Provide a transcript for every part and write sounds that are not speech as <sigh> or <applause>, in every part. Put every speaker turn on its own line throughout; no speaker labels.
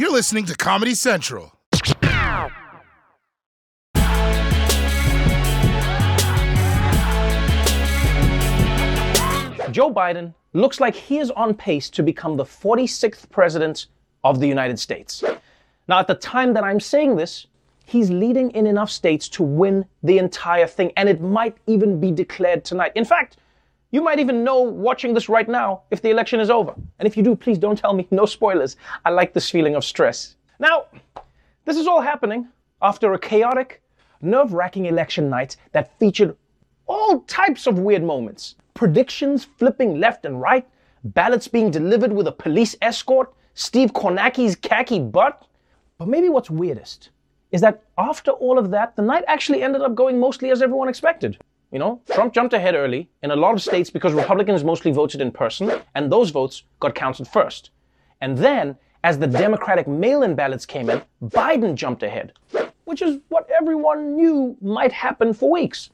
You're listening to Comedy Central.
Joe Biden looks like he is on pace to become the 46th president of the United States. Now, at the time that I'm saying this, he's leading in enough states to win the entire thing, and it might even be declared tonight. In fact, you might even know watching this right now if the election is over. And if you do, please don't tell me, no spoilers. I like this feeling of stress. Now, this is all happening after a chaotic, nerve wracking election night that featured all types of weird moments predictions flipping left and right, ballots being delivered with a police escort, Steve Kornacki's khaki butt. But maybe what's weirdest is that after all of that, the night actually ended up going mostly as everyone expected. You know, Trump jumped ahead early in a lot of states because Republicans mostly voted in person, and those votes got counted first. And then, as the Democratic mail in ballots came in, Biden jumped ahead, which is what everyone knew might happen for weeks.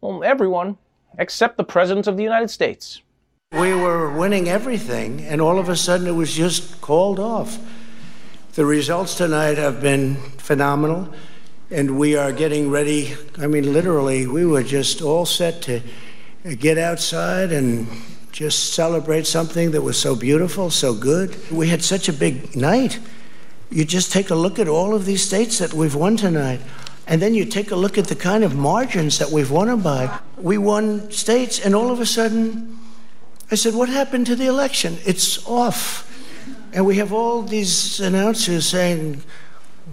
Well, everyone except the President of the United States.
We were winning everything, and all of a sudden it was just called off. The results tonight have been phenomenal, and we are getting ready. I mean, literally, we were just all set to get outside and just celebrate something that was so beautiful, so good. We had such a big night. You just take a look at all of these states that we've won tonight. And then you take a look at the kind of margins that we've won them by. We won states, and all of a sudden, I said, What happened to the election? It's off. And we have all these announcers saying,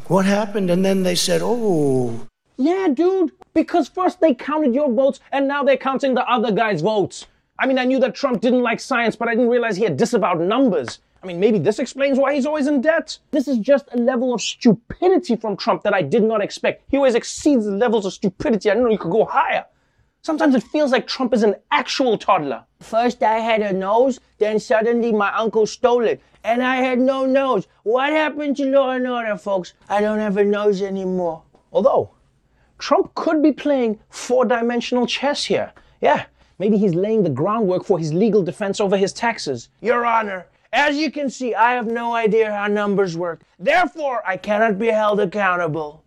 What happened? And then they said, Oh.
Yeah, dude, because first they counted your votes, and now they're counting the other guy's votes. I mean, I knew that Trump didn't like science, but I didn't realize he had disavowed numbers. I mean, maybe this explains why he's always in debt. This is just a level of stupidity from Trump that I did not expect. He always exceeds the levels of stupidity. I didn't know he could go higher. Sometimes it feels like Trump is an actual toddler. First I had a nose, then suddenly my uncle stole it. And I had no nose. What happened to law and order, folks? I don't have a nose anymore. Although, Trump could be playing four dimensional chess here. Yeah, maybe he's laying the groundwork for his legal defense over his taxes. Your Honor, as you can see, I have no idea how numbers work. Therefore, I cannot be held accountable.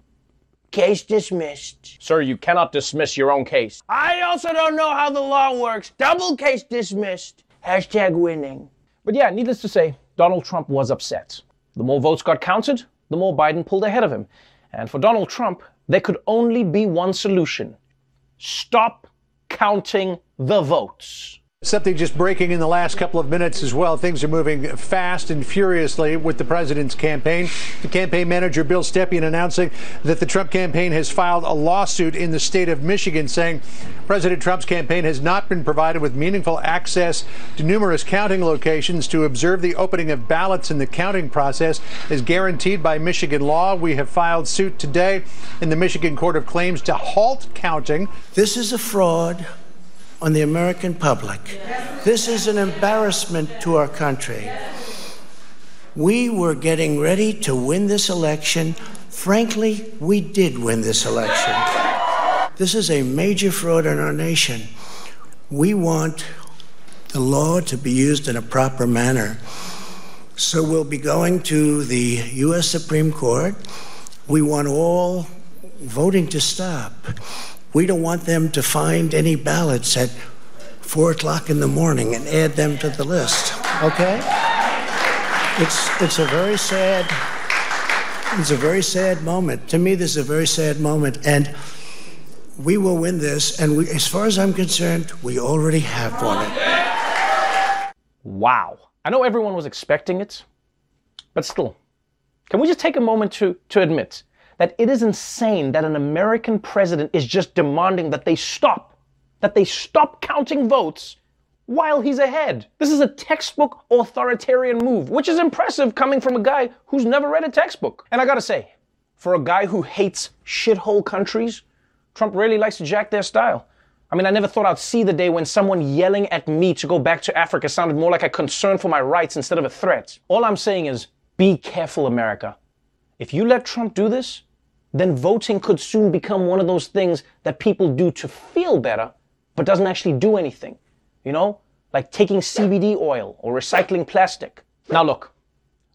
Case dismissed. Sir, you cannot dismiss your own case. I also don't know how the law works. Double case dismissed. Hashtag winning. But yeah, needless to say, Donald Trump was upset. The more votes got counted, the more Biden pulled ahead of him. And for Donald Trump, there could only be one solution stop counting the votes.
Something just breaking in the last couple of minutes as well. Things are moving fast and furiously with the president's campaign. The campaign manager, Bill Stepien, announcing that the Trump campaign has filed a lawsuit in the state of Michigan saying President Trump's campaign has not been provided with meaningful access to numerous counting locations to observe the opening of ballots in the counting process as guaranteed by Michigan law. We have filed suit today in the Michigan Court of Claims to halt counting.
This is a fraud on the American public. This is an embarrassment to our country. We were getting ready to win this election. Frankly, we did win this election. This is a major fraud in our nation. We want the law to be used in a proper manner. So we'll be going to the U.S. Supreme Court. We want all voting to stop. We don't want them to find any ballots at four o'clock in the morning and add them to the list. Okay? It's it's a very sad it's a very sad moment. To me, this is a very sad moment. And we will win this. And we, as far as I'm concerned, we already have won it.
Wow. I know everyone was expecting it, but still, can we just take a moment to, to admit that it is insane that an American president is just demanding that they stop, that they stop counting votes while he's ahead. This is a textbook authoritarian move, which is impressive coming from a guy who's never read a textbook. And I gotta say, for a guy who hates shithole countries, Trump really likes to jack their style. I mean, I never thought I'd see the day when someone yelling at me to go back to Africa sounded more like a concern for my rights instead of a threat. All I'm saying is, be careful, America. If you let Trump do this, then voting could soon become one of those things that people do to feel better, but doesn't actually do anything. You know, like taking CBD oil or recycling plastic. Now, look,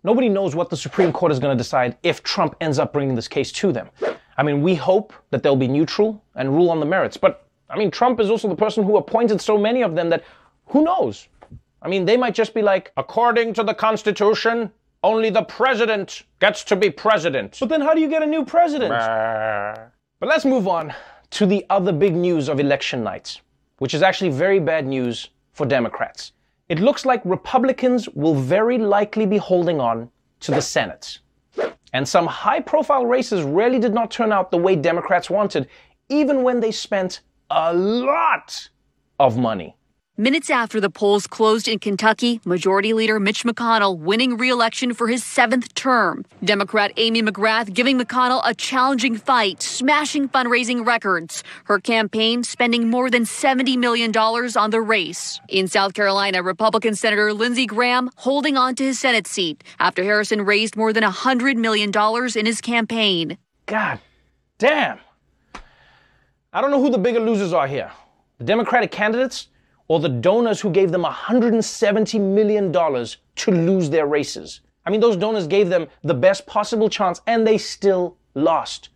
nobody knows what the Supreme Court is going to decide if Trump ends up bringing this case to them. I mean, we hope that they'll be neutral and rule on the merits. But, I mean, Trump is also the person who appointed so many of them that who knows? I mean, they might just be like, according to the Constitution, only the president gets to be president. But then how do you get a new president? But let's move on to the other big news of election night, which is actually very bad news for Democrats. It looks like Republicans will very likely be holding on to the Senate. And some high profile races really did not turn out the way Democrats wanted, even when they spent a lot of money.
Minutes after the polls closed in Kentucky, Majority Leader Mitch McConnell winning re-election for his seventh term. Democrat Amy McGrath giving McConnell a challenging fight, smashing fundraising records. Her campaign spending more than $70 million on the race. In South Carolina, Republican Senator Lindsey Graham holding on to his Senate seat after Harrison raised more than $100 million in his campaign.
God damn. I don't know who the bigger losers are here the Democratic candidates or the donors who gave them $170 million to lose their races. I mean, those donors gave them the best possible chance and they still lost.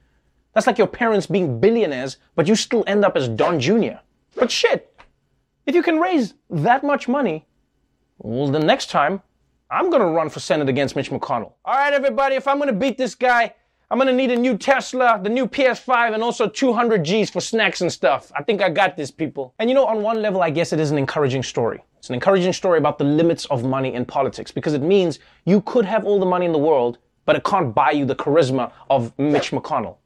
That's like your parents being billionaires, but you still end up as Don Jr. But shit, if you can raise that much money, well, the next time, I'm gonna run for Senate against Mitch McConnell. All right, everybody, if I'm gonna beat this guy, I'm gonna need a new Tesla, the new PS5, and also 200 G's for snacks and stuff. I think I got this, people. And you know, on one level, I guess it is an encouraging story. It's an encouraging story about the limits of money in politics because it means you could have all the money in the world, but it can't buy you the charisma of Mitch McConnell.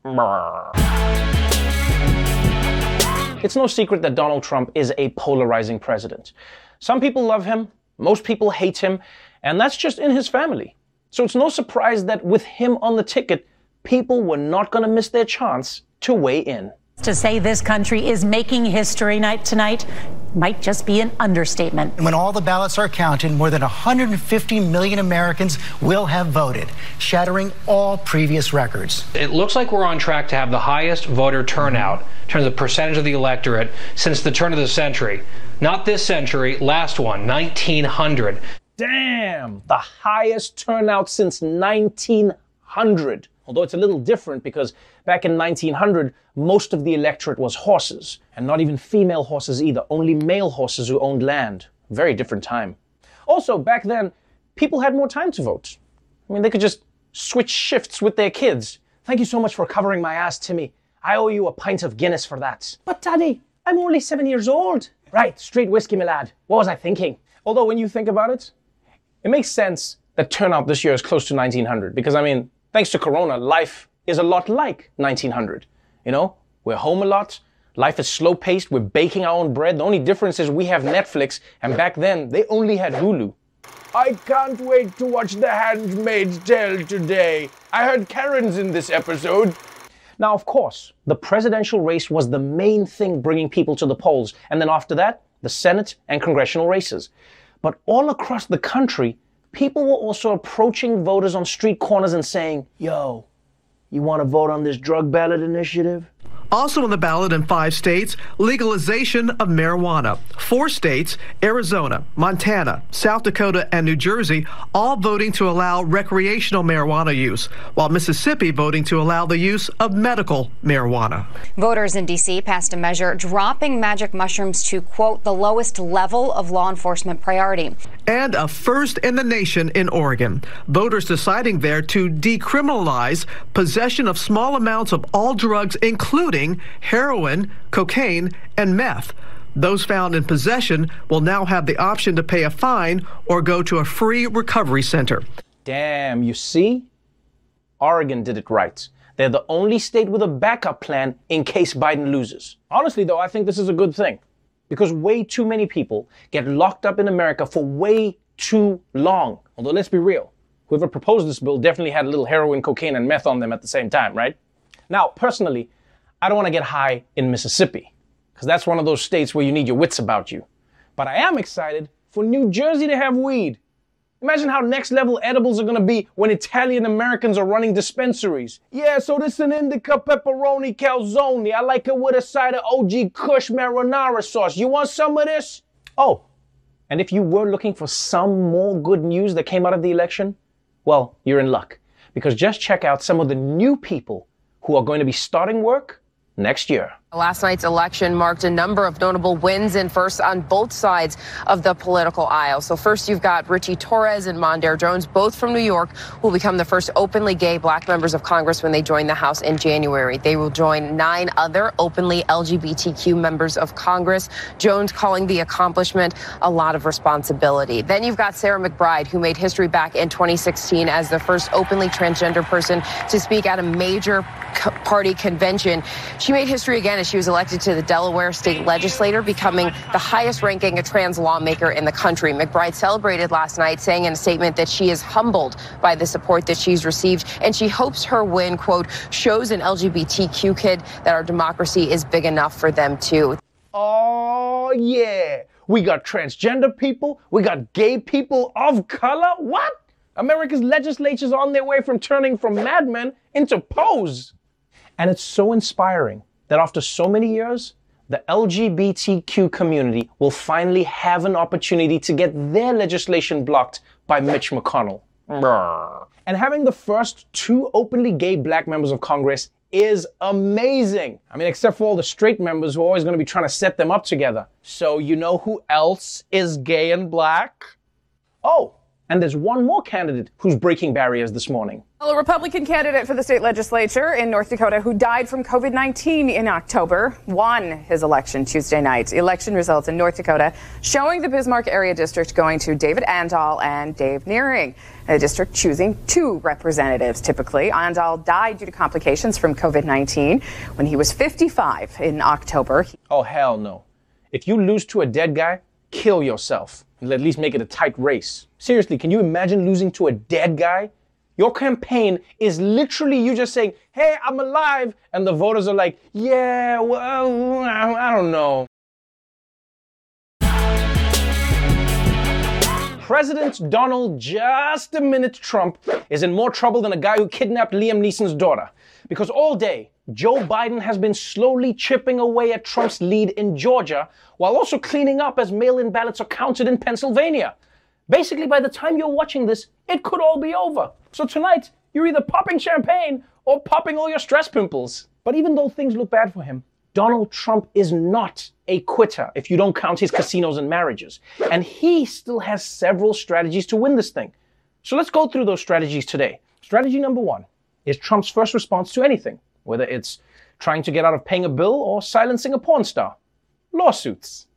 It's no secret that Donald Trump is a polarizing president. Some people love him, most people hate him, and that's just in his family. So it's no surprise that with him on the ticket, people were not going to miss their chance to weigh in.
To say this country is making history night tonight might just be an understatement.
When all the ballots are counted, more than 150 million Americans will have voted, shattering all previous records.
It looks like we're on track to have the highest voter turnout in terms of percentage of the electorate since the turn of the century. Not this century, last one, 1900.
Damn, the highest turnout since 1900. Although it's a little different because back in 1900, most of the electorate was horses, and not even female horses either, only male horses who owned land. Very different time. Also, back then, people had more time to vote. I mean, they could just switch shifts with their kids. Thank you so much for covering my ass, Timmy. I owe you a pint of Guinness for that. But, Daddy, I'm only seven years old. Right, straight whiskey, my lad. What was I thinking? Although, when you think about it, it makes sense that turnout this year is close to 1900 because, I mean, thanks to Corona, life is a lot like 1900. You know, we're home a lot. Life is slow paced. We're baking our own bread. The only difference is we have Netflix, and back then they only had Hulu. I can't wait to watch The Handmaid's Tale today. I heard Karen's in this episode. Now, of course, the presidential race was the main thing bringing people to the polls, and then after that, the Senate and congressional races. But all across the country, people were also approaching voters on street corners and saying, Yo, you want to vote on this drug ballot initiative?
Also on the ballot in five states, legalization of marijuana. Four states, Arizona, Montana, South Dakota, and New Jersey, all voting to allow recreational marijuana use, while Mississippi voting to allow the use of medical marijuana.
Voters in D.C. passed a measure dropping magic mushrooms to, quote, the lowest level of law enforcement priority.
And a first in the nation in Oregon. Voters deciding there to decriminalize possession of small amounts of all drugs, including heroin, cocaine, and meth. Those found in possession will now have the option to pay a fine or go to a free recovery center.
Damn, you see? Oregon did it right. They're the only state with a backup plan in case Biden loses. Honestly, though, I think this is a good thing because way too many people get locked up in America for way too long. Although, let's be real, whoever proposed this bill definitely had a little heroin, cocaine, and meth on them at the same time, right? Now, personally, I don't want to get high in Mississippi because that's one of those states where you need your wits about you. But I am excited for New Jersey to have weed. Imagine how next level edibles are gonna be when Italian Americans are running dispensaries. Yeah, so this is an indica pepperoni calzone. I like it with a side of OG Kush marinara sauce. You want some of this? Oh, and if you were looking for some more good news that came out of the election, Well, you're in luck because just check out some of the new people who are going to be starting work next year.
Last night's election marked a number of notable wins and firsts on both sides of the political aisle. So first you've got Richie Torres and Mondaire Jones, both from New York, who will become the first openly gay black members of Congress when they join the House in January. They will join nine other openly LGBTQ members of Congress. Jones calling the accomplishment a lot of responsibility. Then you've got Sarah McBride, who made history back in 2016 as the first openly transgender person to speak at a major party convention. She made history again she was elected to the Delaware state legislature, becoming the highest ranking trans lawmaker in the country. McBride celebrated last night, saying in a statement that she is humbled by the support that she's received, and she hopes her win, quote, shows an LGBTQ kid that our democracy is big enough for them too.
Oh, yeah. We got transgender people, we got gay people of color. What? America's legislature's on their way from turning from madmen into pose. And it's so inspiring that after so many years, the LGBTQ community will finally have an opportunity to get their legislation blocked by Mitch McConnell. And having the first two openly gay black members of Congress is amazing. I mean, except for all the straight members who are always going to be trying to set them up together. So, you know who else is gay and black? Oh, and there's one more candidate who's breaking barriers this morning.
A Republican candidate for the state legislature in North Dakota who died from COVID 19 in October won his election Tuesday night. Election results in North Dakota showing the Bismarck area district going to David Andahl and Dave Nehring. The district choosing two representatives typically. Andahl died due to complications from COVID 19 when he was 55 in October.
Oh, hell no. If you lose to a dead guy, kill yourself at least make it a tight race. Seriously, can you imagine losing to a dead guy? Your campaign is literally you just saying, hey, I'm alive. And the voters are like, yeah, well, I don't know. President Donald Just a Minute Trump is in more trouble than a guy who kidnapped Liam Neeson's daughter. Because all day, Joe Biden has been slowly chipping away at Trump's lead in Georgia while also cleaning up as mail in ballots are counted in Pennsylvania. Basically, by the time you're watching this, it could all be over. So tonight, you're either popping champagne or popping all your stress pimples. But even though things look bad for him, Donald Trump is not a quitter if you don't count his casinos and marriages. And he still has several strategies to win this thing. So let's go through those strategies today. Strategy number one is Trump's first response to anything, whether it's trying to get out of paying a bill or silencing a porn star lawsuits.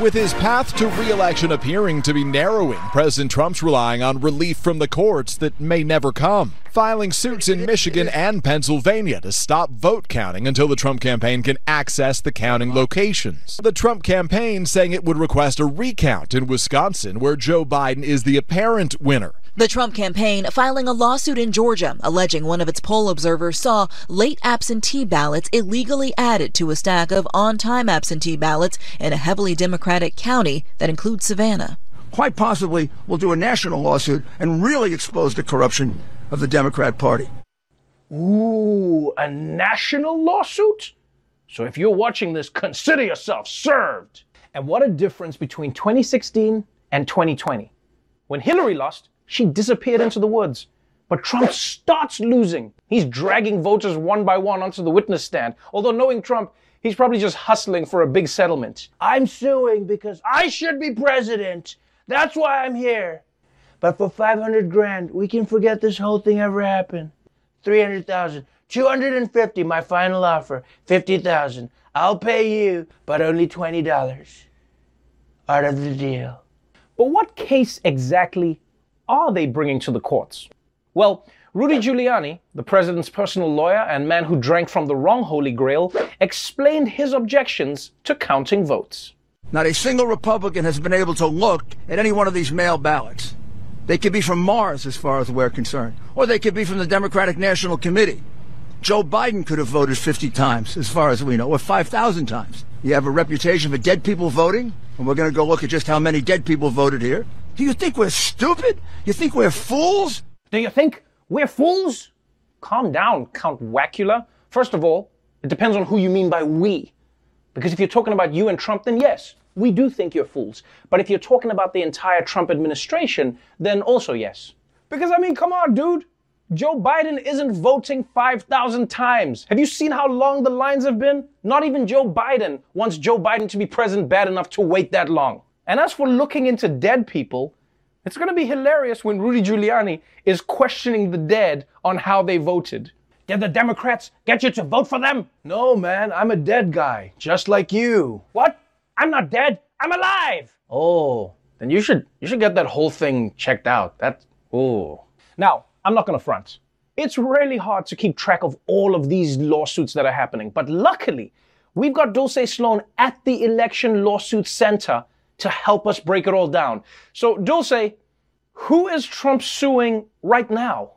With his path to re-election appearing to be narrowing, President Trump's relying on relief from the courts that may never come, filing suits in Michigan and Pennsylvania to stop vote counting until the Trump campaign can access the counting locations. The Trump campaign saying it would request a recount in Wisconsin, where Joe Biden is the apparent winner.
The Trump campaign filing a lawsuit in Georgia alleging one of its poll observers saw late absentee ballots illegally added to a stack of on time absentee ballots in a heavily Democratic county that includes Savannah.
Quite possibly, we'll do a national lawsuit and really expose the corruption of the Democrat Party.
Ooh, a national lawsuit? So if you're watching this, consider yourself served. And what a difference between 2016 and 2020. When Hillary lost, she disappeared into the woods. But Trump starts losing. He's dragging voters one by one onto the witness stand. Although knowing Trump, he's probably just hustling for a big settlement. I'm suing because I should be president. That's why I'm here. But for 500 grand, we can forget this whole thing ever happened. 300,000. 250, my final offer. 50,000. I'll pay you, but only $20. Out of the deal. But what case exactly are they bringing to the courts? Well, Rudy Giuliani, the president's personal lawyer and man who drank from the wrong Holy Grail, explained his objections to counting votes.
Not a single Republican has been able to look at any one of these mail ballots. They could be from Mars, as far as we're concerned, or they could be from the Democratic National Committee. Joe Biden could have voted 50 times, as far as we know, or 5,000 times. You have a reputation for dead people voting, and we're going to go look at just how many dead people voted here. Do you think we're stupid? You think we're fools?
Do you think we're fools? Calm down, Count Wacula. First of all, it depends on who you mean by we. Because if you're talking about you and Trump, then yes, we do think you're fools. But if you're talking about the entire Trump administration, then also yes, Because, I mean, come on, dude. Joe Biden isn't voting 5,000 times. Have you seen how long the lines have been? Not even Joe Biden wants Joe Biden to be president bad enough to wait that long. And as for looking into dead people, it's going to be hilarious when Rudy Giuliani is questioning the dead on how they voted. Did the Democrats get you to vote for them? No, man, I'm a dead guy, just like you. What? I'm not dead. I'm alive. Oh, then you should you should get that whole thing checked out. That's oh. Now, I'm not going to front. It's really hard to keep track of all of these lawsuits that are happening, but luckily, we've got Dulce Sloan at the Election Lawsuit Center to help us break it all down. So, Dulce, who is Trump suing right now?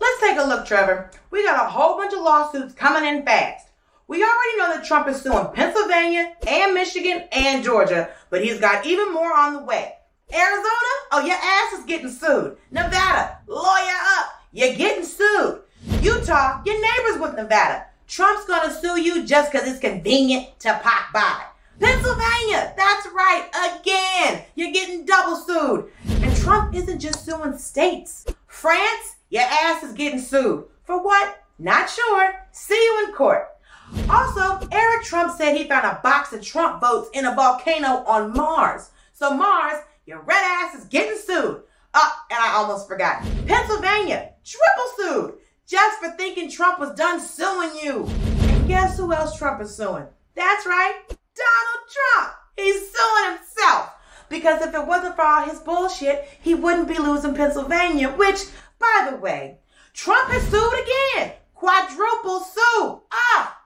Let's take a look, Trevor. We got a whole bunch of lawsuits coming in fast. We already know that Trump is suing Pennsylvania and Michigan and Georgia, but he's got even more on the way. Arizona? Oh, your ass is getting sued. Nevada? Lawyer up. You're getting sued. Utah? Your neighbors with Nevada. Trump's gonna sue you just because it's convenient to pop by. Pennsylvania, that's right, again. You're getting double sued. And Trump isn't just suing states. France, your ass is getting sued. For what? Not sure. See you in court. Also, Eric Trump said he found a box of Trump votes in a volcano on Mars. So, Mars, your red ass is getting sued. Oh, and I almost forgot. Pennsylvania, triple sued. Just for thinking Trump was done suing you. And guess who else Trump is suing? That's right, Donald Trump. He's suing himself. Because if it wasn't for all his bullshit, he wouldn't be losing Pennsylvania, which, by the way, Trump has sued again. Quadruple sue. Ah,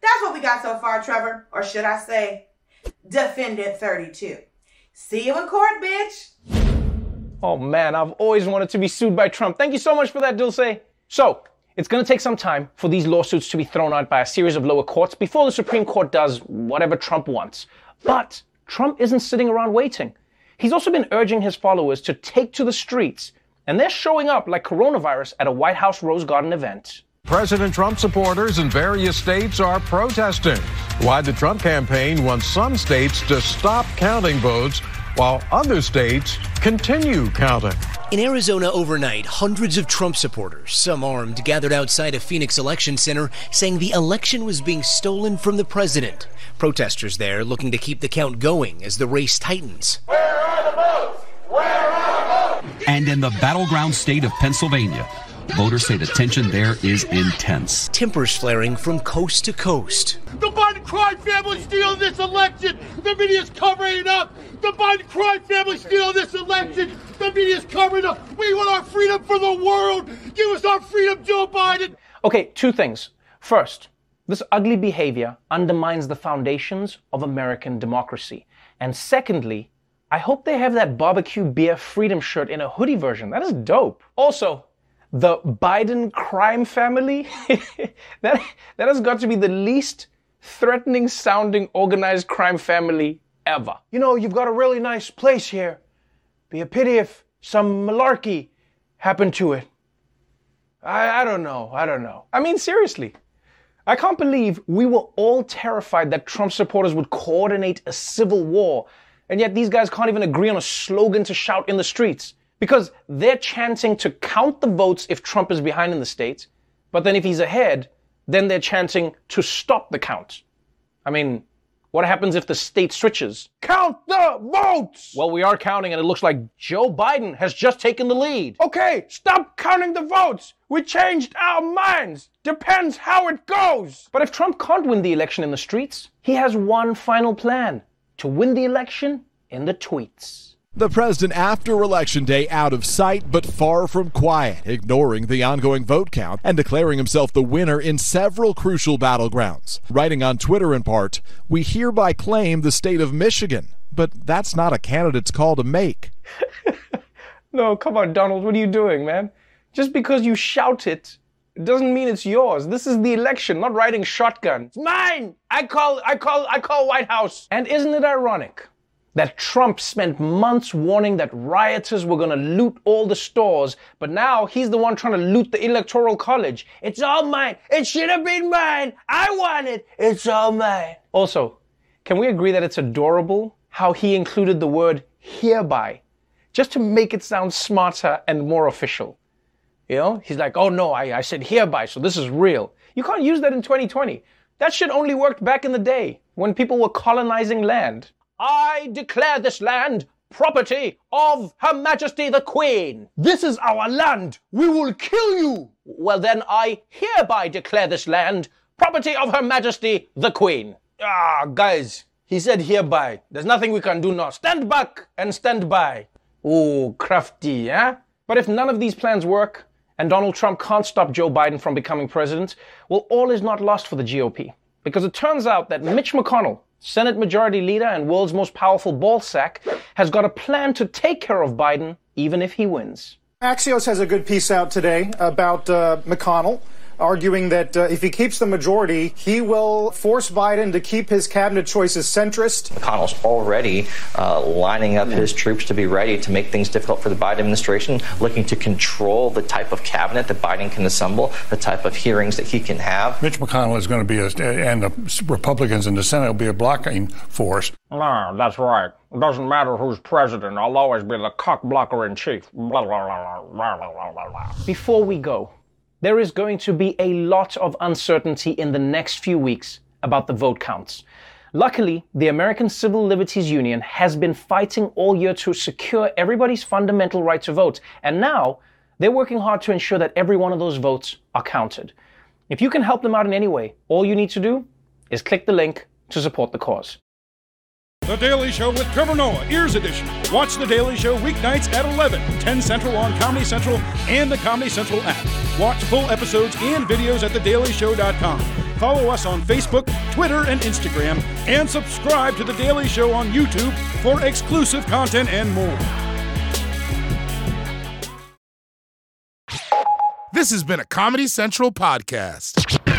that's what we got so far, Trevor. Or should I say, Defendant 32. See you in court, bitch.
Oh man, I've always wanted to be sued by Trump. Thank you so much for that, Dulce. So, it's going to take some time for these lawsuits to be thrown out by a series of lower courts before the Supreme Court does whatever Trump wants. But Trump isn't sitting around waiting. He's also been urging his followers to take to the streets, and they're showing up like coronavirus at a White House Rose Garden event.
President Trump supporters in various states are protesting. Why the Trump campaign wants some states to stop counting votes while other states continue counting.
In Arizona overnight, hundreds of Trump supporters, some armed, gathered outside a Phoenix election center saying the election was being stolen from the president. Protesters there looking to keep the count going as the race tightens.
And in the battleground state of Pennsylvania, voters say the tension there is intense.
Tempers flaring from coast to coast.
The Biden crime family stealing this election. The media's covering it up. The Biden crime family stealing this election. The media's covering it up. We want our freedom for the world. Give us our freedom, Joe Biden.
Okay, two things. First, this ugly behavior undermines the foundations of American democracy. And secondly, I hope they have that barbecue beer freedom shirt in a hoodie version. That is dope. Also, the Biden crime family, <laughs> that, that has got to be the least threatening sounding organized crime family ever. You know, you've got a really nice place here. Be a pity if some malarkey happened to it. I, I don't know. I don't know. I mean, seriously. I can't believe we were all terrified that Trump supporters would coordinate a civil war, and yet these guys can't even agree on a slogan to shout in the streets. Because they're chanting to count the votes if Trump is behind in the states, but then if he's ahead, then they're chanting to stop the count. I mean, what happens if the state switches? Count the votes! Well, we are counting, and it looks like Joe Biden has just taken the lead. Okay, stop counting the votes! We changed our minds! Depends how it goes! But if Trump can't win the election in the streets, he has one final plan to win the election in the tweets.
The president after election day out of sight but far from quiet, ignoring the ongoing vote count and declaring himself the winner in several crucial battlegrounds. Writing on Twitter in part, we hereby claim the state of Michigan, but that's not a candidate's call to make. <laughs>
no, come on, Donald, what are you doing, man? Just because you shout it doesn't mean it's yours. This is the election, not riding shotgun. It's mine! I call I call I call White House. And isn't it ironic? That Trump spent months warning that rioters were going to loot all the stores, but now he's the one trying to loot the Electoral College. It's all mine. It should have been mine. I want it. It's all mine. Also, can we agree that it's adorable how he included the word hereby? just to make it sound smarter and more official. You know, he's like, oh no, I, I said hereby, so this is real. You can't use that in 2020. That shit only worked back in the day when people were colonizing land. I declare this land property of Her Majesty the Queen. This is our land. We will kill you. Well, then I hereby declare this land property of Her Majesty the Queen. Ah, guys, he said hereby. There's nothing we can do now. Stand back and stand by. Oh, crafty, eh? But if none of these plans work, and Donald Trump can't stop Joe Biden from becoming president, well, all is not lost for the GOP. Because it turns out that Mitch McConnell, Senate Majority Leader and world's most powerful ballsack, has got a plan to take care of Biden even if he wins.
Axios has a good piece out today about uh, McConnell arguing that uh, if he keeps the majority, he will force Biden to keep his cabinet choices centrist.
McConnell's already uh, lining up his troops to be ready to make things difficult for the Biden administration, looking to control the type of cabinet that Biden can assemble, the type of hearings that he can have.
Mitch McConnell is going to be, a, and the Republicans in the Senate will be a blocking force.
No, that's right. It doesn't matter who's president. I'll always be the cock blocker in chief. Before we go, there is going to be a lot of uncertainty in the next few weeks about the vote counts. Luckily, the American Civil Liberties Union has been fighting all year to secure everybody's fundamental right to vote, and now they're working hard to ensure that every one of those votes are counted. If you can help them out in any way, all you need to do is click the link to support the cause.
The Daily Show with Trevor Noah, Ears Edition. Watch The Daily Show weeknights at 11, 10 Central on Comedy Central and the Comedy Central app. Watch full episodes and videos at thedailyshow.com. Follow us on Facebook, Twitter, and Instagram, and subscribe to The Daily Show on YouTube for exclusive content and more.
This has been a Comedy Central podcast.